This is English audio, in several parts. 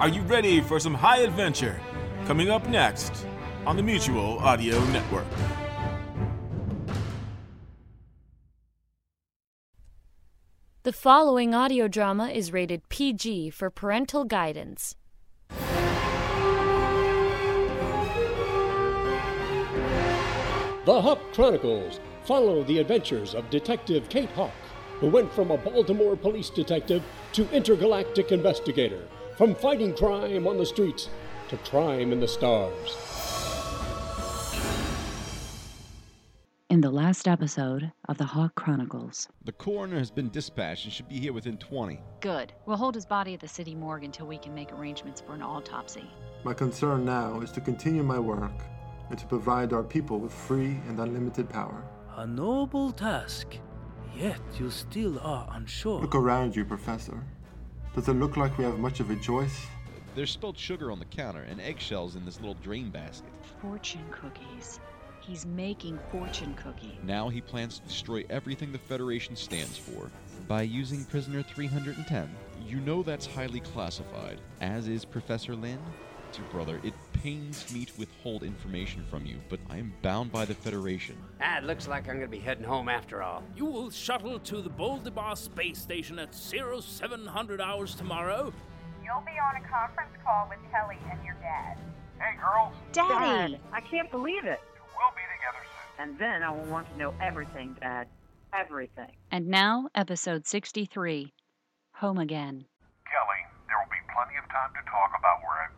Are you ready for some high adventure? Coming up next on the Mutual Audio Network. The following audio drama is rated PG for parental guidance. The Hawk Chronicles follow the adventures of Detective Kate Hawk, who went from a Baltimore police detective to intergalactic investigator, from fighting crime on the streets to crime in the stars. In the last episode of the Hawk Chronicles. The coroner has been dispatched and should be here within 20. Good. We'll hold his body at the city morgue until we can make arrangements for an autopsy. My concern now is to continue my work and to provide our people with free and unlimited power. A noble task, yet you still are unsure. Look around you, Professor. Does it look like we have much of a choice? There's spilled sugar on the counter and eggshells in this little drain basket. Fortune cookies. He's making fortune cookies. Now he plans to destroy everything the Federation stands for by using Prisoner 310. You know that's highly classified, as is Professor Lin. Dear brother, it pains me to withhold information from you, but I am bound by the Federation. Ah, it looks like I'm gonna be heading home after all. You will shuttle to the Boldibar space station at 0700 hours tomorrow. You'll be on a conference call with Kelly and your dad. Hey, girls. Daddy! Dad, I can't believe it. We'll be together soon. And then I will want to know everything, Dad. Everything. And now, episode 63 Home Again. Kelly, there will be plenty of time to talk about where I've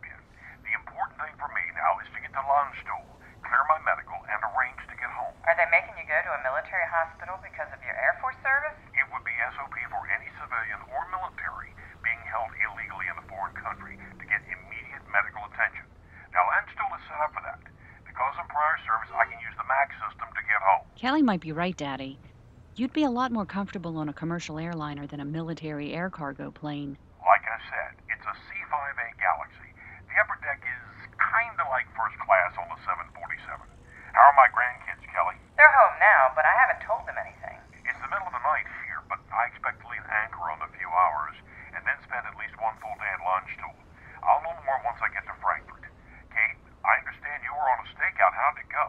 been. The important thing for me now is to get to Landstuhl, clear my medical, and arrange to get home. Are they making you go to a military hospital because of your Air Force service? It would be SOP for any civilian or military being held illegally in a foreign country to get immediate medical attention. Now, Landstuhl is set up for that. Because of prior service, I can use the MAC system to get home. Kelly might be right, Daddy. You'd be a lot more comfortable on a commercial airliner than a military air cargo plane. Like I said, it's a C-5A Galaxy. The upper deck is kind of like first class on the 747. How are my grandkids, Kelly? They're home now, but I haven't told them anything. It's the middle of the night here, but I expect to leave Ankara on a few hours and then spend at least one full day at Landstuhl. I'll know more once I get to Frankfurt. Kate, I understand you were on a stakeout. How'd it go?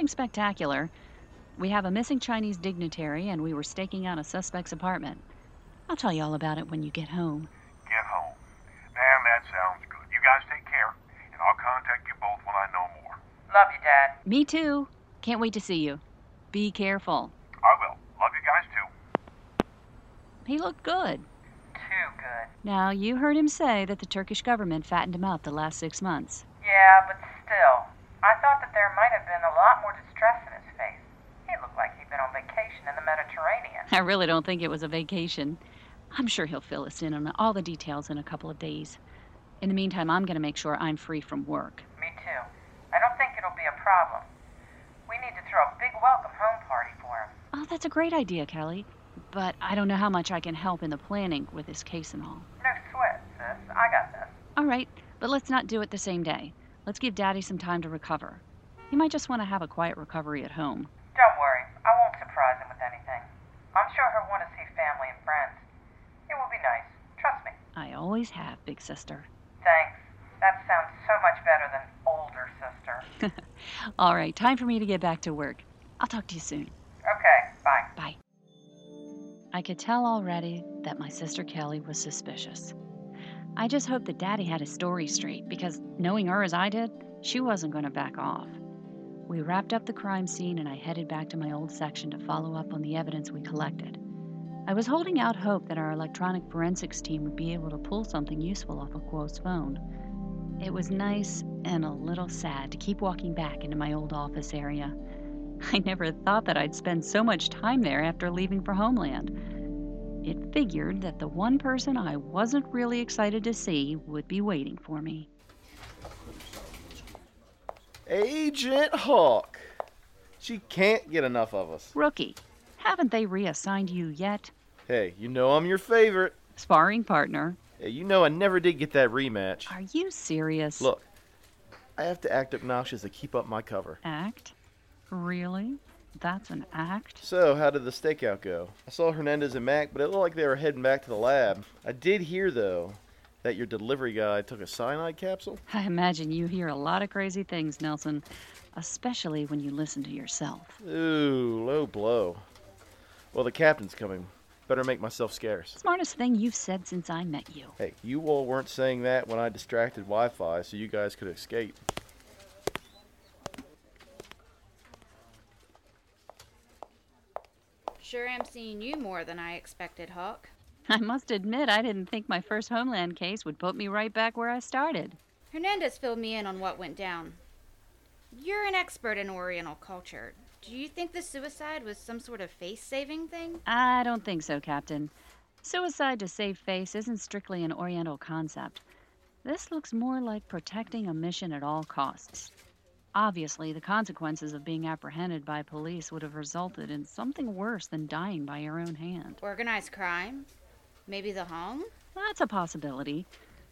Nothing spectacular. We have a missing Chinese dignitary, and we were staking out a suspect's apartment. I'll tell you all about it when you get home. Get home. Man, that sounds good. You guys take care, and I'll contact you both when I know more. Love you, Dad. Me too. Can't wait to see you. Be careful. I will. Love you guys too. He looked good. Too good. Now, you heard him say that the Turkish government fattened him out the last six months. Yeah, but still. I thought that there might have been a lot more distress in his face. He looked like he'd been on vacation in the Mediterranean. I really don't think it was a vacation. I'm sure he'll fill us in on all the details in a couple of days. In the meantime, I'm going to make sure I'm free from work. Me too. I don't think it'll be a problem. We need to throw a big welcome home party for him. Oh, that's a great idea, Kelly. But I don't know how much I can help in the planning with this case and all. No sweat, sis. I got this. All right, but let's not do it the same day. Let's give Daddy some time to recover. He might just want to have a quiet recovery at home. Don't worry. I won't surprise him with anything. I'm sure he'll want to see family and friends. It will be nice. Trust me. I always have, big sister. Thanks. That sounds so much better than older sister. All right, time for me to get back to work. I'll talk to you soon. Okay, bye. Bye. I could tell already that my sister Kelly was suspicious. I just hoped that Daddy had his story straight because, knowing her as I did, she wasn't going to back off. We wrapped up the crime scene and I headed back to my old section to follow up on the evidence we collected. I was holding out hope that our electronic forensics team would be able to pull something useful off of Quo's phone. It was nice and a little sad to keep walking back into my old office area. I never thought that I'd spend so much time there after leaving for Homeland. It figured that the one person I wasn't really excited to see would be waiting for me. Agent Hawk. She can't get enough of us. Rookie, haven't they reassigned you yet? Hey, you know I'm your favorite. Sparring partner. Hey, you know I never did get that rematch. Are you serious? Look, I have to act obnoxious to keep up my cover. Act? Really? That's an act? So, how did the stakeout go? I saw Hernandez and Mac, but it looked like they were heading back to the lab. I did hear, though, that your delivery guy took a cyanide capsule? I imagine you hear a lot of crazy things, Nelson, especially when you listen to yourself. Ooh, low blow. Well, the captain's coming. Better make myself scarce. Smartest thing you've said since I met you. Hey, you all weren't saying that when I distracted Wi Fi so you guys could escape. Sure am seeing you more than I expected, Hawk. I must admit, I didn't think my first Homeland case would put me right back where I started. Hernandez filled me in on what went down. You're an expert in Oriental culture. Do you think the suicide was some sort of face saving thing? I don't think so, Captain. Suicide to save face isn't strictly an Oriental concept. This looks more like protecting a mission at all costs. Obviously, the consequences of being apprehended by police would have resulted in something worse than dying by your own hand. Organized crime? Maybe the Hong? That's a possibility.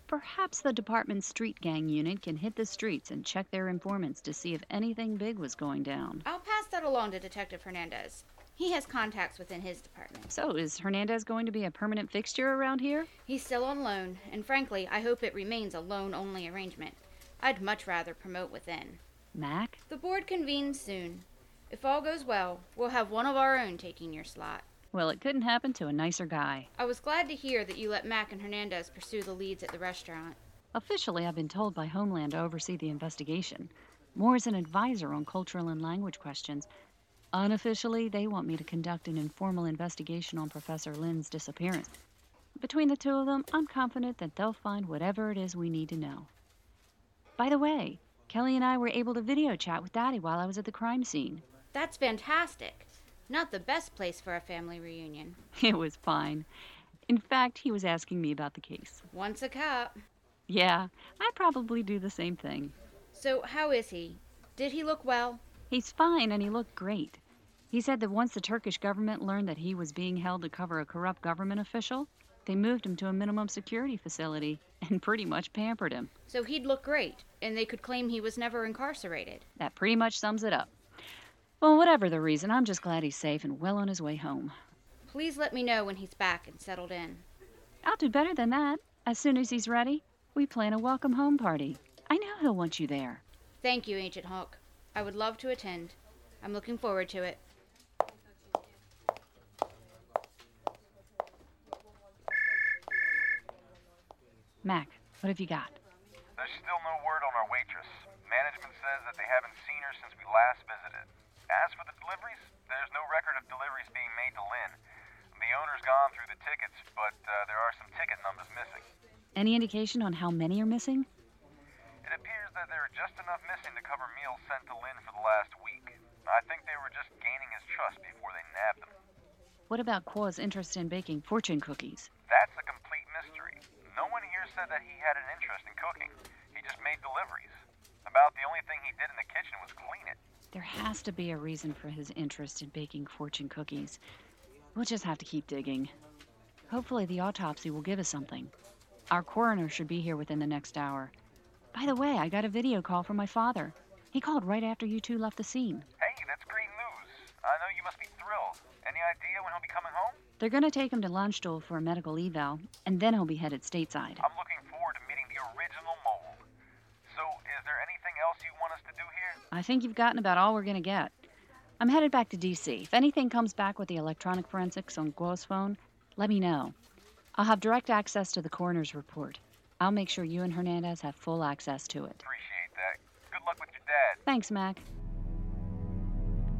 Perhaps the department's street gang unit can hit the streets and check their informants to see if anything big was going down. I'll pass that along to Detective Hernandez. He has contacts within his department. So, is Hernandez going to be a permanent fixture around here? He's still on loan, and frankly, I hope it remains a loan only arrangement. I'd much rather promote within. Mac? The board convenes soon. If all goes well, we'll have one of our own taking your slot. Well, it couldn't happen to a nicer guy. I was glad to hear that you let Mac and Hernandez pursue the leads at the restaurant. Officially, I've been told by Homeland to oversee the investigation. More as an advisor on cultural and language questions. Unofficially, they want me to conduct an informal investigation on Professor Lin's disappearance. Between the two of them, I'm confident that they'll find whatever it is we need to know. By the way, Kelly and I were able to video chat with Daddy while I was at the crime scene. That's fantastic. Not the best place for a family reunion. It was fine. In fact, he was asking me about the case. Once a cop. Yeah, I'd probably do the same thing. So, how is he? Did he look well? He's fine and he looked great. He said that once the Turkish government learned that he was being held to cover a corrupt government official, they moved him to a minimum security facility and pretty much pampered him. So he'd look great, and they could claim he was never incarcerated. That pretty much sums it up. Well, whatever the reason, I'm just glad he's safe and well on his way home. Please let me know when he's back and settled in. I'll do better than that. As soon as he's ready, we plan a welcome home party. I know he'll want you there. Thank you, Agent Hawk. I would love to attend. I'm looking forward to it. Mac, what have you got? There's still no word on our waitress. Management says that they haven't seen her since we last visited. As for the deliveries, there's no record of deliveries being made to Lin. The owner's gone through the tickets, but uh, there are some ticket numbers missing. Any indication on how many are missing? There are just enough missing to cover meals sent to Lin for the last week. I think they were just gaining his trust before they nabbed him. What about Qua's interest in baking fortune cookies? That's a complete mystery. No one here said that he had an interest in cooking. He just made deliveries. About the only thing he did in the kitchen was clean it. There has to be a reason for his interest in baking fortune cookies. We'll just have to keep digging. Hopefully, the autopsy will give us something. Our coroner should be here within the next hour. By the way, I got a video call from my father. He called right after you two left the scene. Hey, that's great news. I know you must be thrilled. Any idea when he'll be coming home? They're going to take him to Landstuhl for a medical eval, and then he'll be headed stateside. I'm looking forward to meeting the original mold. So, is there anything else you want us to do here? I think you've gotten about all we're going to get. I'm headed back to DC. If anything comes back with the electronic forensics on Guo's phone, let me know. I'll have direct access to the coroner's report. I'll make sure you and Hernandez have full access to it. Appreciate that. Good luck with your dad. Thanks, Mac.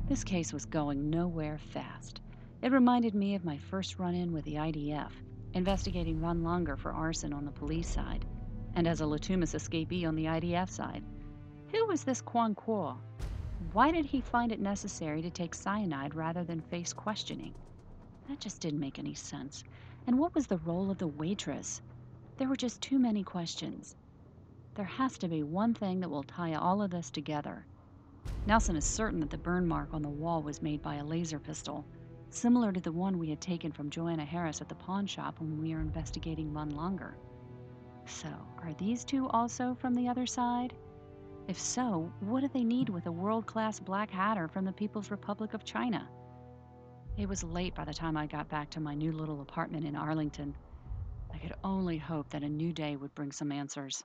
This case was going nowhere fast. It reminded me of my first run in with the IDF, investigating Von Longer for arson on the police side, and as a Latumas escapee on the IDF side. Who was this Quan Quo? Why did he find it necessary to take cyanide rather than face questioning? That just didn't make any sense. And what was the role of the waitress? There were just too many questions. There has to be one thing that will tie all of this together. Nelson is certain that the burn mark on the wall was made by a laser pistol, similar to the one we had taken from Joanna Harris at the pawn shop when we were investigating Von Longer. So, are these two also from the other side? If so, what do they need with a world class black hatter from the People's Republic of China? It was late by the time I got back to my new little apartment in Arlington. I could only hope that a new day would bring some answers.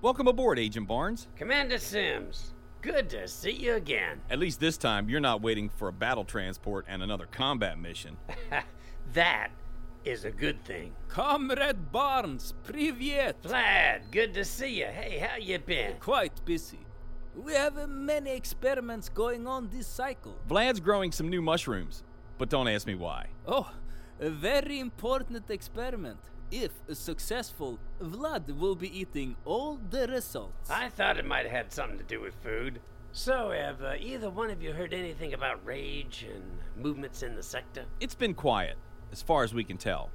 Welcome aboard, Agent Barnes. Commander Sims, good to see you again. At least this time, you're not waiting for a battle transport and another combat mission. that is a good thing. Comrade Barnes, privyet. Vlad, good to see you. Hey, how you been? Quite busy. We have many experiments going on this cycle. Vlad's growing some new mushrooms, but don't ask me why. Oh, a very important experiment. If successful, Vlad will be eating all the results. I thought it might have had something to do with food. So, have uh, either one of you heard anything about rage and movements in the sector? It's been quiet, as far as we can tell.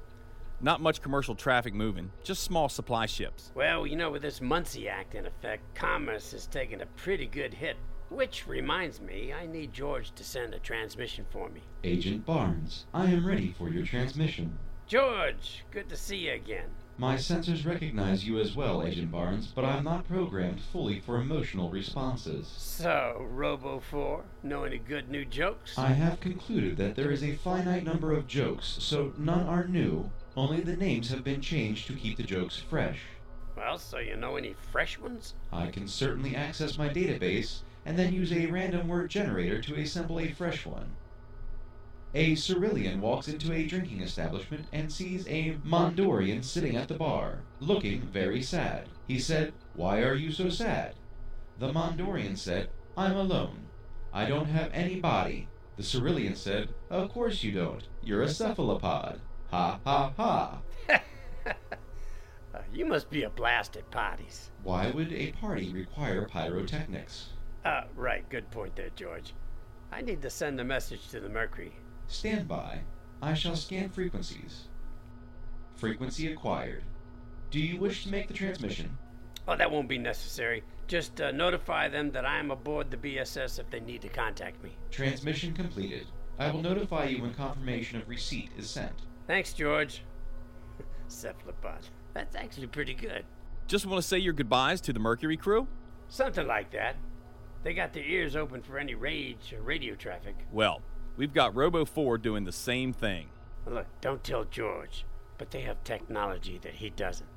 Not much commercial traffic moving, just small supply ships. Well, you know, with this Muncie Act in effect, commerce has taken a pretty good hit. Which reminds me, I need George to send a transmission for me. Agent Barnes, I am ready for your transmission. George, good to see you again. My sensors recognize you as well, Agent Barnes, but I'm not programmed fully for emotional responses. So, Robo 4, know any good new jokes? I have concluded that there is a finite number of jokes, so none are new, only the names have been changed to keep the jokes fresh. Well, so you know any fresh ones? I can certainly access my database and then use a random word generator to assemble a fresh one. A Cerulean walks into a drinking establishment and sees a Mondorian sitting at the bar, looking very sad. He said, Why are you so sad? The Mondorian said, I'm alone. I don't have any body. The Cerulean said, Of course you don't. You're a cephalopod. Ha ha ha. Uh, you must be a blast at parties. Why would a party require pyrotechnics? Uh, right, good point there, George. I need to send a message to the Mercury. Stand by. I shall scan frequencies. Frequency acquired. Do you wish to make the transmission? Oh, that won't be necessary. Just uh, notify them that I am aboard the BSS if they need to contact me. Transmission completed. I will notify you when confirmation of receipt is sent. Thanks, George. Cephalopod. That's actually pretty good. Just want to say your goodbyes to the Mercury crew? Something like that. They got their ears open for any rage or radio traffic. Well, we've got Robo 4 doing the same thing. Look, don't tell George, but they have technology that he doesn't.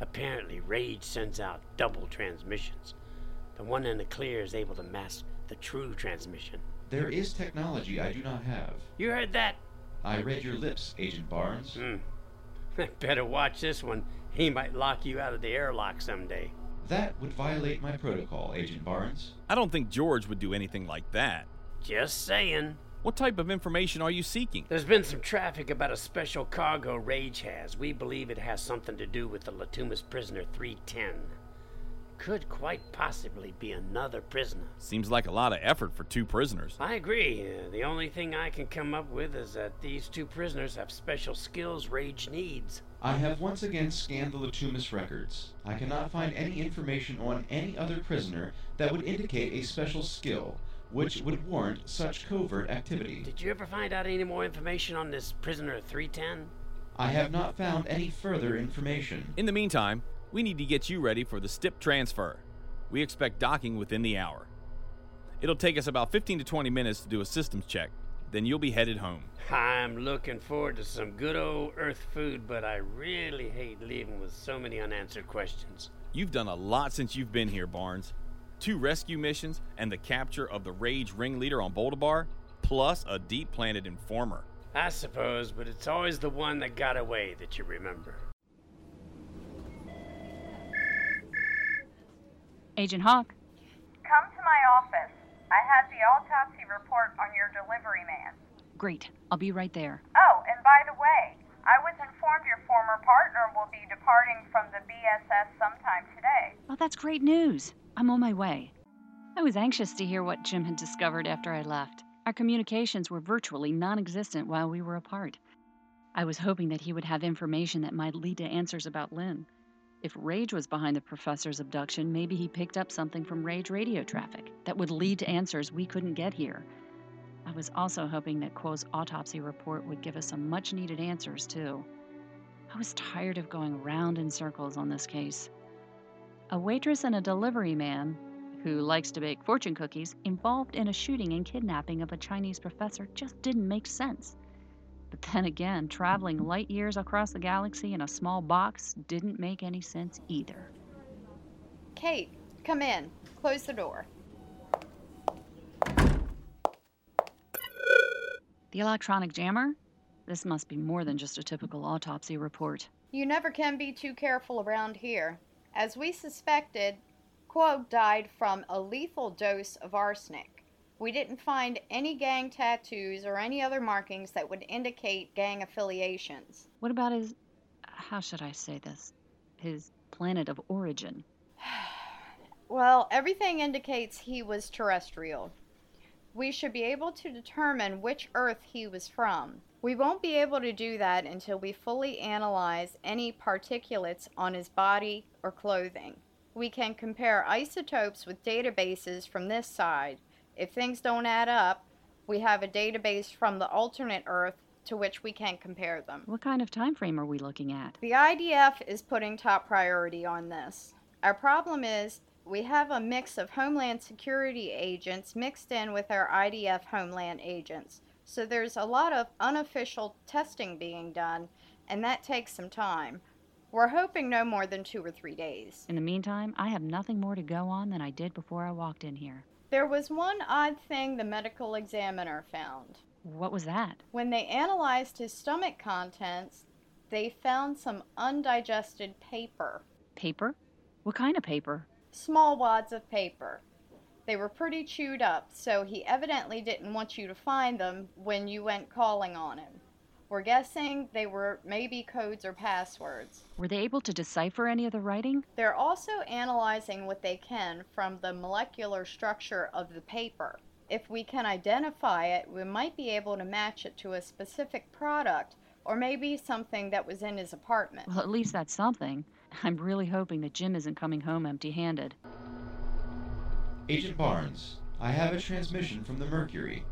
Apparently, Rage sends out double transmissions. The one in the clear is able to mask the true transmission. There is technology I do not have. You heard that? I read your lips, Agent Barnes. Hmm. Better watch this one. He might lock you out of the airlock someday. That would violate my protocol, Agent Barnes. I don't think George would do anything like that. Just saying. What type of information are you seeking? There's been some traffic about a special cargo Rage has. We believe it has something to do with the Latumas prisoner 310. Could quite possibly be another prisoner. Seems like a lot of effort for two prisoners. I agree. Uh, the only thing I can come up with is that these two prisoners have special skills Rage needs. I have once again scanned the Latumas records. I cannot find any information on any other prisoner that would indicate a special skill, which would warrant such covert activity. Did you ever find out any more information on this prisoner 310? I have not found any further information. In the meantime, we need to get you ready for the STIP transfer. We expect docking within the hour. It'll take us about 15 to 20 minutes to do a systems check. Then you'll be headed home. I'm looking forward to some good old Earth food, but I really hate leaving with so many unanswered questions. You've done a lot since you've been here, Barnes. Two rescue missions and the capture of the Rage ringleader on Boldabar, plus a deep planted informer. I suppose, but it's always the one that got away that you remember. Agent Hawk. Come to my office. I have the autopsy report on your delivery man. Great. I'll be right there. Oh, and by the way, I was informed your former partner will be departing from the BSS sometime today. Oh, that's great news. I'm on my way. I was anxious to hear what Jim had discovered after I left. Our communications were virtually non existent while we were apart. I was hoping that he would have information that might lead to answers about Lin. If Rage was behind the professor's abduction, maybe he picked up something from Rage radio traffic that would lead to answers we couldn't get here. I was also hoping that Quo's autopsy report would give us some much needed answers, too. I was tired of going round in circles on this case. A waitress and a delivery man, who likes to bake fortune cookies, involved in a shooting and kidnapping of a Chinese professor just didn't make sense. But then again, traveling light years across the galaxy in a small box didn't make any sense either. Kate, come in. Close the door. The electronic jammer? This must be more than just a typical autopsy report. You never can be too careful around here. As we suspected, Quo died from a lethal dose of arsenic. We didn't find any gang tattoos or any other markings that would indicate gang affiliations. What about his. How should I say this? His planet of origin? Well, everything indicates he was terrestrial. We should be able to determine which Earth he was from. We won't be able to do that until we fully analyze any particulates on his body or clothing. We can compare isotopes with databases from this side. If things don't add up, we have a database from the alternate Earth to which we can compare them. What kind of time frame are we looking at? The IDF is putting top priority on this. Our problem is we have a mix of Homeland Security agents mixed in with our IDF Homeland agents. So there's a lot of unofficial testing being done, and that takes some time. We're hoping no more than two or three days. In the meantime, I have nothing more to go on than I did before I walked in here. There was one odd thing the medical examiner found. What was that? When they analyzed his stomach contents, they found some undigested paper. Paper? What kind of paper? Small wads of paper. They were pretty chewed up, so he evidently didn't want you to find them when you went calling on him. We're guessing they were maybe codes or passwords. Were they able to decipher any of the writing? They're also analyzing what they can from the molecular structure of the paper. If we can identify it, we might be able to match it to a specific product or maybe something that was in his apartment. Well, at least that's something. I'm really hoping that Jim isn't coming home empty handed. Agent Barnes, I have a transmission from the Mercury.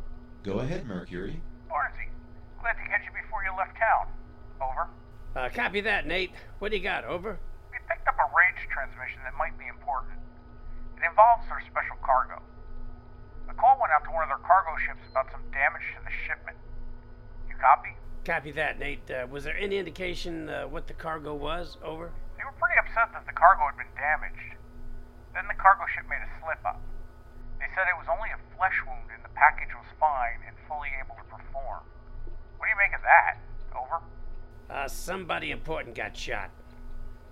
Go ahead, Mercury. Barnesy, glad to catch you before you left town. Over. Uh, copy that, Nate. What do you got? Over. We picked up a range transmission that might be important. It involves their special cargo. A call went out to one of their cargo ships about some damage to the shipment. You copy? Copy that, Nate. Uh, was there any indication uh, what the cargo was? Over. They were pretty upset that the cargo had been damaged. Then the cargo ship made a slip up. They said it was only a flesh wound and the package was fine and fully able to perform. What do you make of that? Over? Uh, somebody important got shot.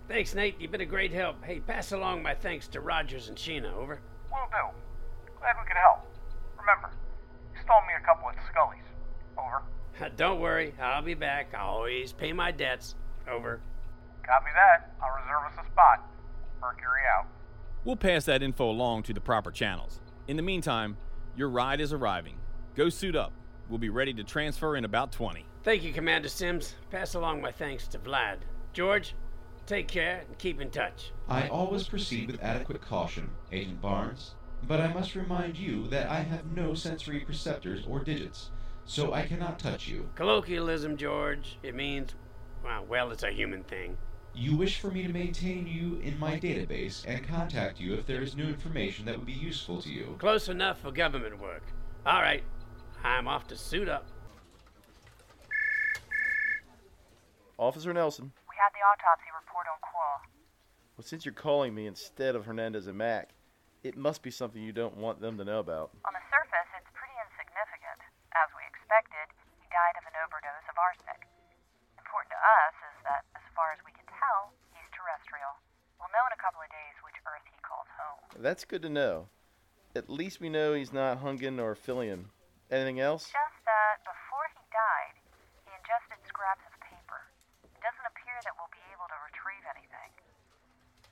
Thanks, Nate. You've been a great help. Hey, pass along my thanks to Rogers and Sheena. Over. Will do. Glad we could help. Remember, you stole me a couple of Scullies. Over. Don't worry, I'll be back. I always pay my debts. Over. Copy that. I'll reserve us a spot. Mercury out. We'll pass that info along to the proper channels. In the meantime, your ride is arriving. Go suit up. We'll be ready to transfer in about 20. Thank you, Commander Sims. Pass along my thanks to Vlad. George, take care and keep in touch. I always proceed with adequate caution, Agent Barnes, but I must remind you that I have no sensory perceptors or digits, so I cannot touch you. Colloquialism, George. It means, well, well, it's a human thing. You wish for me to maintain you in my database and contact you if there is new information that would be useful to you. Close enough for government work. All right, I'm off to suit up. Officer Nelson. We had the autopsy report on Quo. Well, since you're calling me instead of Hernandez and Mac, it must be something you don't want them to know about. On the surface, it's pretty insignificant. As we expected, he died of an overdose of arsenic. Important to us is that, as far as we can tell, he's terrestrial. We'll know in a couple of days which Earth he calls home. That's good to know. At least we know he's not Hungan or Fillion. Anything else? Just that before he died, he ingested scraps of paper. It doesn't appear that we'll be able to retrieve anything.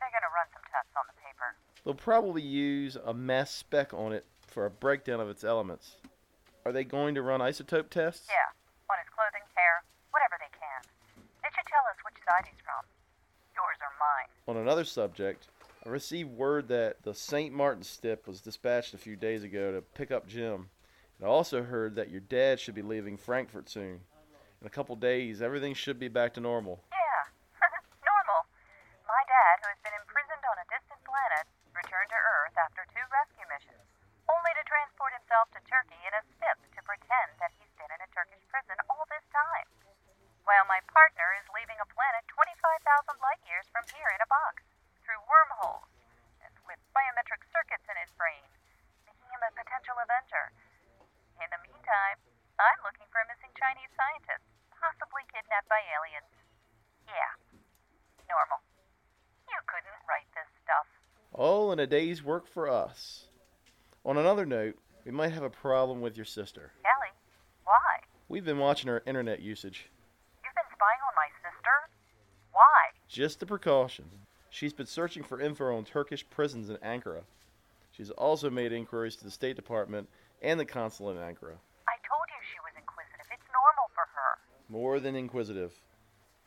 They're going to run some tests on the paper. They'll probably use a mass spec on it for a breakdown of its elements. Are they going to run isotope tests? Yeah, on his clothing, hair, whatever they can. It should tell us which side he's from. Yours or mine. On another subject, I received word that the St. Martin stip was dispatched a few days ago to pick up Jim. And I also heard that your dad should be leaving Frankfurt soon. In a couple days, everything should be back to normal. Yeah, normal. My dad, who has been imprisoned on a distant planet, returned to Earth after two while my partner is leaving a planet 25,000 light years from here in a box, through wormholes, and with biometric circuits in his brain, making him a potential Avenger. In the meantime, I'm looking for a missing Chinese scientist, possibly kidnapped by aliens. Yeah, normal. You couldn't write this stuff. In a day's work for us. On another note, we might have a problem with your sister. Kelly, why? We've been watching her internet usage. You've been spying on my sister? Why? Just a precaution. She's been searching for info on Turkish prisons in Ankara. She's also made inquiries to the State Department and the consulate in Ankara. I told you she was inquisitive. It's normal for her. More than inquisitive.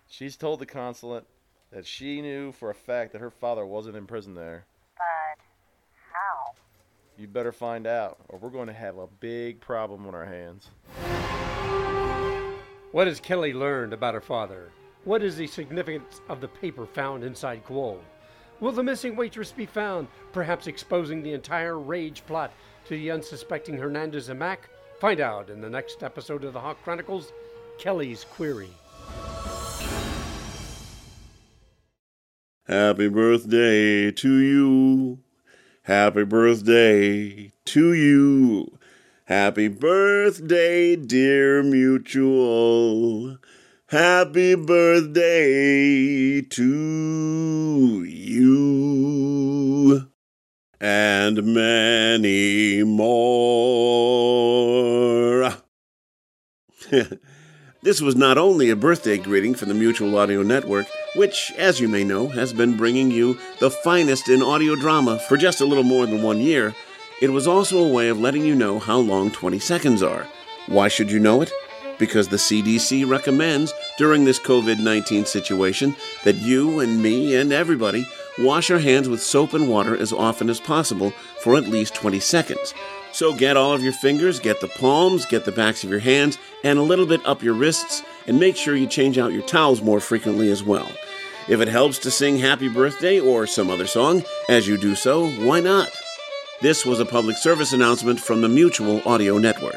She's told the consulate that she knew for a fact that her father wasn't in prison there. But how? You'd better find out, or we're going to have a big problem on our hands. What has Kelly learned about her father? What is the significance of the paper found inside Quo? Will the missing waitress be found, perhaps exposing the entire rage plot to the unsuspecting Hernandez and Mac? Find out in the next episode of the Hawk Chronicles Kelly's Query. Happy birthday to you. Happy birthday to you. Happy birthday, dear mutual. Happy birthday to you. And many more. This was not only a birthday greeting from the Mutual Audio Network, which, as you may know, has been bringing you the finest in audio drama for just a little more than one year, it was also a way of letting you know how long 20 seconds are. Why should you know it? Because the CDC recommends during this COVID 19 situation that you and me and everybody wash our hands with soap and water as often as possible for at least 20 seconds. So get all of your fingers, get the palms, get the backs of your hands, and a little bit up your wrists, and make sure you change out your towels more frequently as well. If it helps to sing Happy Birthday or some other song, as you do so, why not? This was a public service announcement from the Mutual Audio Network.